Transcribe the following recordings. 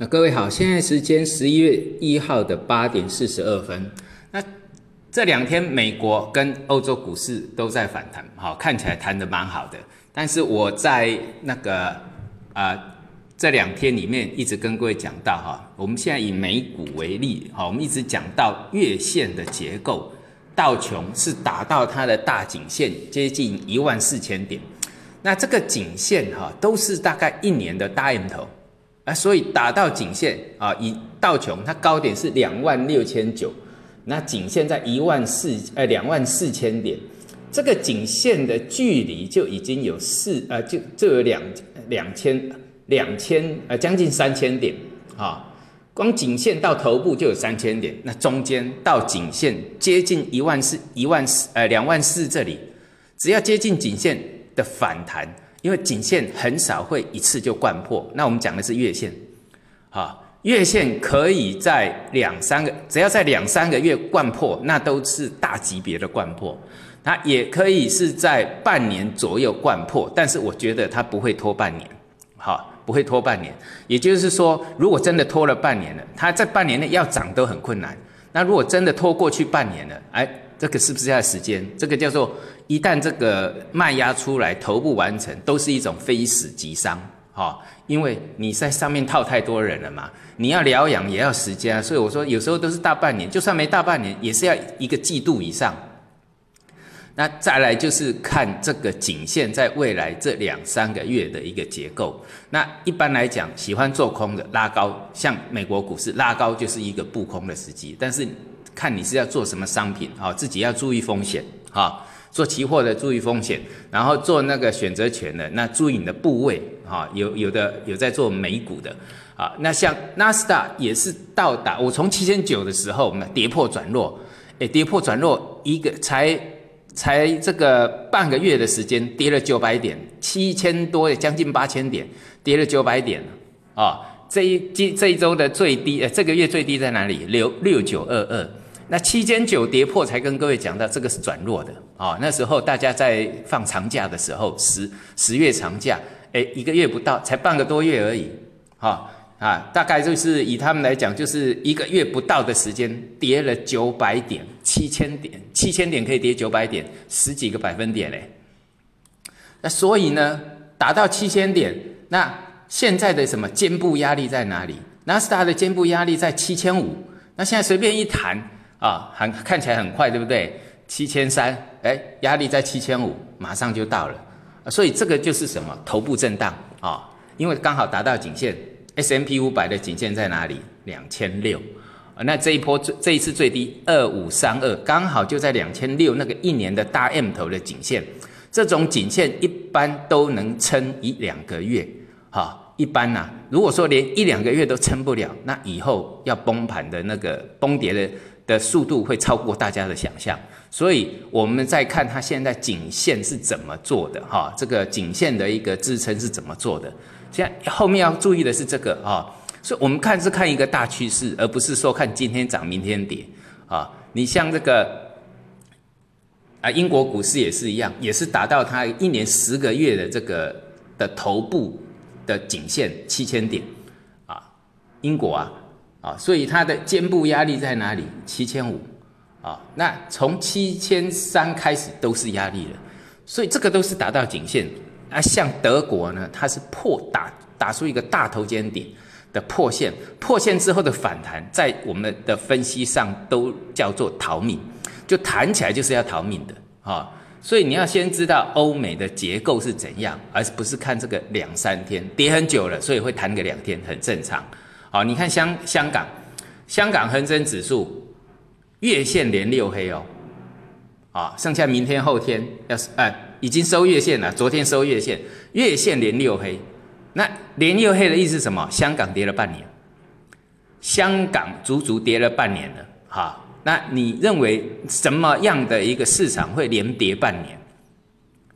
那各位好，现在时间十一月一号的八点四十二分。那这两天美国跟欧洲股市都在反弹，好，看起来弹得蛮好的。但是我在那个啊这两天里面一直跟各位讲到哈，我们现在以美股为例，好，我们一直讲到月线的结构，道琼是达到它的大颈线接近一万四千点，那这个颈线哈都是大概一年的大 M 头。啊，所以打到颈线啊，以道琼它高点是两万六千九，那颈线在一万四呃两万四千点，这个颈线的距离就已经有四呃就就有两两千两千呃将近三千点啊，光颈线到头部就有三千点，那中间到颈线接近一万四一万四呃两万四这里，只要接近颈线的反弹。因为颈线很少会一次就贯破，那我们讲的是月线，啊，月线可以在两三个，只要在两三个月贯破，那都是大级别的贯破。它也可以是在半年左右贯破，但是我觉得它不会拖半年，好，不会拖半年。也就是说，如果真的拖了半年了，它在半年内要涨都很困难。那如果真的拖过去半年了，哎。这个是不是要时间？这个叫做一旦这个卖压出来，头部完成，都是一种非死即伤，哈，因为你在上面套太多人了嘛，你要疗养也要时间，所以我说有时候都是大半年，就算没大半年，也是要一个季度以上。那再来就是看这个颈线在未来这两三个月的一个结构。那一般来讲，喜欢做空的拉高，像美国股市拉高就是一个布空的时机，但是。看你是要做什么商品啊，自己要注意风险哈。做期货的注意风险，然后做那个选择权的，那注意你的部位哈。有有的有在做美股的啊，那像纳斯达也是到达，我从七千九的时候，那跌破转弱，哎，跌破转弱一个才才这个半个月的时间，跌了九百点，七千多将近八千点，跌了九百点啊。这一这这一周的最低，呃，这个月最低在哪里？六六九二二。那七间九跌破，才跟各位讲到这个是转弱的啊。那时候大家在放长假的时候，十十月长假，哎，一个月不到，才半个多月而已，哈啊，大概就是以他们来讲，就是一个月不到的时间，跌了九百点，七千点，七千点可以跌九百点，十几个百分点嘞。那所以呢，达到七千点，那现在的什么肩部压力在哪里？纳斯达的肩部压力在七千五，那现在随便一弹。啊，很看起来很快，对不对？七千三，哎，压力在七千五，马上就到了。所以这个就是什么？头部震荡啊，因为刚好达到颈线。S M P 五百的颈线在哪里？两千六。那这一波最这一次最低二五三二，刚好就在两千六那个一年的大 M 头的颈线。这种颈线一般都能撑一两个月，哈，一般呐。如果说连一两个月都撑不了，那以后要崩盘的那个崩跌的。的速度会超过大家的想象，所以我们再看它现在颈线是怎么做的哈，这个颈线的一个支撑是怎么做的？现在后面要注意的是这个啊，所以我们看是看一个大趋势，而不是说看今天涨明天跌啊。你像这个啊，英国股市也是一样，也是达到它一年十个月的这个的头部的颈线七千点啊，英国啊。啊，所以它的肩部压力在哪里？七千五，啊，那从七千三开始都是压力了，所以这个都是达到颈线。啊，像德国呢，它是破打打出一个大头肩顶的破线，破线之后的反弹，在我们的分析上都叫做逃命，就弹起来就是要逃命的啊。所以你要先知道欧美的结构是怎样，而不是看这个两三天跌很久了，所以会弹个两天，很正常。好，你看香香港，香港恒生指数月线连六黑哦，啊，剩下明天后天要是哎已经收月线了，昨天收月线，月线连六黑，那连六黑的意思是什么？香港跌了半年，香港足足跌了半年了，哈，那你认为什么样的一个市场会连跌半年？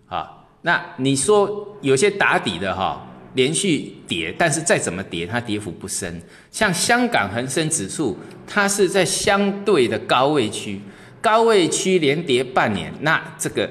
啊，那你说有些打底的哈？连续跌，但是再怎么跌，它跌幅不深。像香港恒生指数，它是在相对的高位区，高位区连跌半年，那这个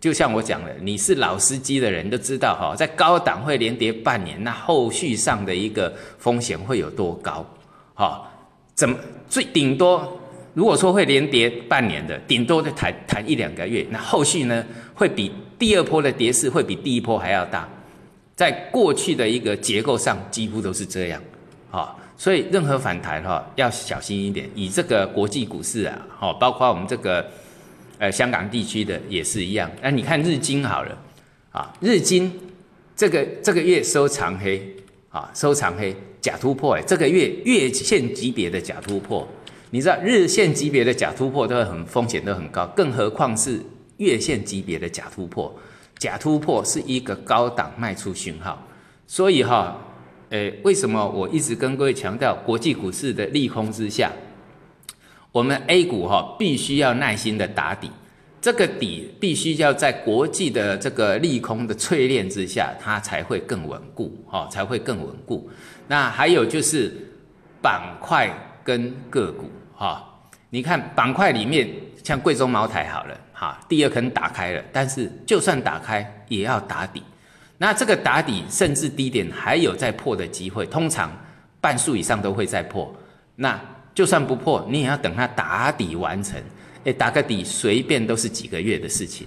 就像我讲的，你是老司机的人都知道哈，在高档会连跌半年，那后续上的一个风险会有多高？哈，怎么最顶多？如果说会连跌半年的，顶多就谈谈一两个月，那后续呢会比第二波的跌势会比第一波还要大，在过去的一个结构上几乎都是这样，啊，所以任何反弹哈要小心一点。以这个国际股市啊，包括我们这个呃香港地区的也是一样。那你看日经好了，啊，日经这个这个月收长黑，啊，收长黑假突破，哎，这个月月线级别的假突破。你知道日线级别的假突破都会很风险都很高，更何况是月线级别的假突破。假突破是一个高档卖出讯号，所以哈，诶，为什么我一直跟各位强调国际股市的利空之下，我们 A 股哈必须要耐心的打底，这个底必须要在国际的这个利空的淬炼之下，它才会更稳固，哈，才会更稳固。那还有就是板块跟个股。哈，你看板块里面，像贵州茅台好了，哈，第二坑打开了，但是就算打开也要打底，那这个打底甚至低点还有再破的机会，通常半数以上都会再破，那就算不破，你也要等它打底完成，哎，打个底随便都是几个月的事情，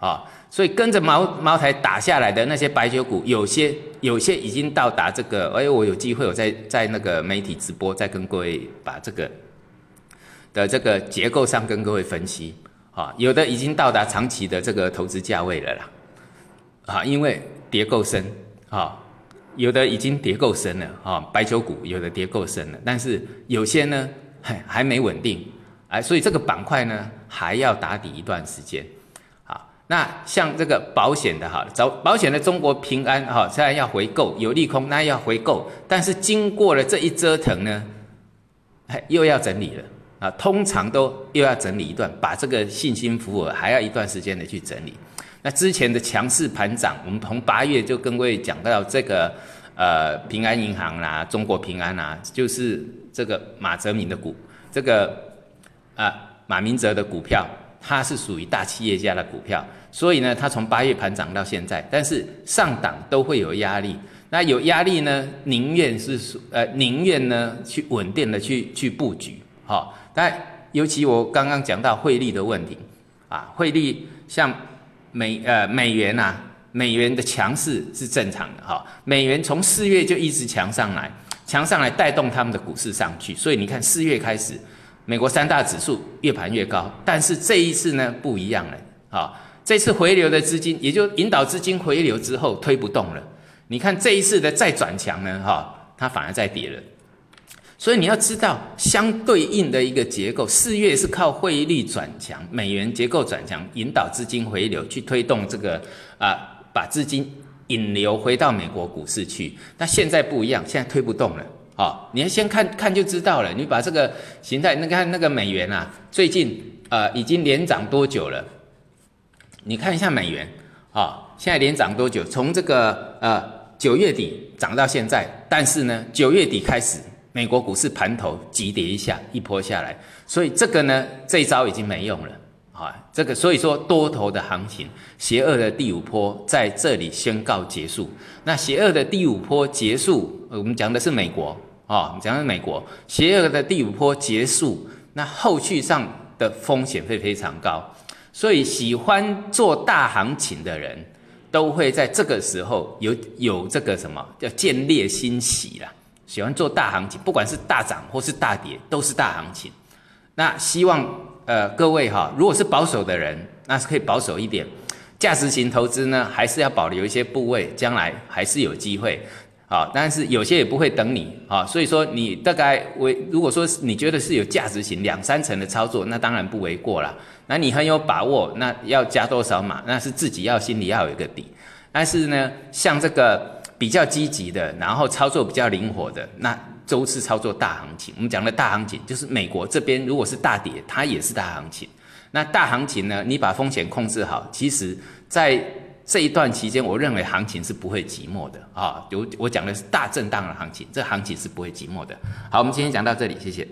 啊，所以跟着茅茅台打下来的那些白酒股，有些有些已经到达这个，哎，我有机会我在在那个媒体直播再跟各位把这个。的这个结构上跟各位分析，啊，有的已经到达长期的这个投资价位了啦，啊，因为跌够深，啊，有的已经跌够深了，啊，白酒股有的跌够深了，但是有些呢，还还没稳定，哎，所以这个板块呢还要打底一段时间，啊，那像这个保险的哈，找保险的中国平安哈，现在要回购有利空，那要回购，但是经过了这一折腾呢，哎，又要整理了。啊，通常都又要整理一段，把这个信心符合，还要一段时间的去整理。那之前的强势盘涨，我们从八月就跟各位讲到这个，呃，平安银行啦，中国平安啦，就是这个马泽民的股，这个啊马明哲的股票，它是属于大企业家的股票，所以呢，它从八月盘涨到现在，但是上档都会有压力。那有压力呢，宁愿是呃宁愿呢去稳定的去去布局，好。但尤其我刚刚讲到汇率的问题，啊，汇率像美呃美元呐，美元的强势是正常的哈。美元从四月就一直强上来，强上来带动他们的股市上去，所以你看四月开始，美国三大指数越盘越高。但是这一次呢不一样了，啊，这次回流的资金，也就引导资金回流之后推不动了。你看这一次的再转强呢，哈，它反而在跌了。所以你要知道相对应的一个结构，四月是靠汇率转强，美元结构转强，引导资金回流，去推动这个啊，把资金引流回到美国股市去。那现在不一样，现在推不动了啊！你要先看看就知道了。你把这个形态，那看那个美元啊，最近呃已经连涨多久了？你看一下美元啊，现在连涨多久？从这个呃九月底涨到现在，但是呢，九月底开始。美国股市盘头急跌一下，一波下来，所以这个呢，这一招已经没用了啊！这个所以说多头的行情，邪恶的第五波在这里宣告结束。那邪恶的第五波结束，我们讲的是美国啊，讲的是美国，邪恶的第五波结束，那后续上的风险会非常高。所以喜欢做大行情的人，都会在这个时候有有这个什么叫见猎欣喜啦。喜欢做大行情，不管是大涨或是大跌，都是大行情。那希望呃各位哈，如果是保守的人，那是可以保守一点。价值型投资呢，还是要保留一些部位，将来还是有机会。好，但是有些也不会等你啊。所以说你大概为如果说你觉得是有价值型两三成的操作，那当然不为过了。那你很有把握，那要加多少码，那是自己要心里要有一个底。但是呢，像这个。比较积极的，然后操作比较灵活的，那周次操作大行情。我们讲的大行情，就是美国这边如果是大跌，它也是大行情。那大行情呢，你把风险控制好，其实在这一段期间，我认为行情是不会寂寞的啊。有我讲的是大震荡的行情，这行情是不会寂寞的。好，我们今天讲到这里，谢谢。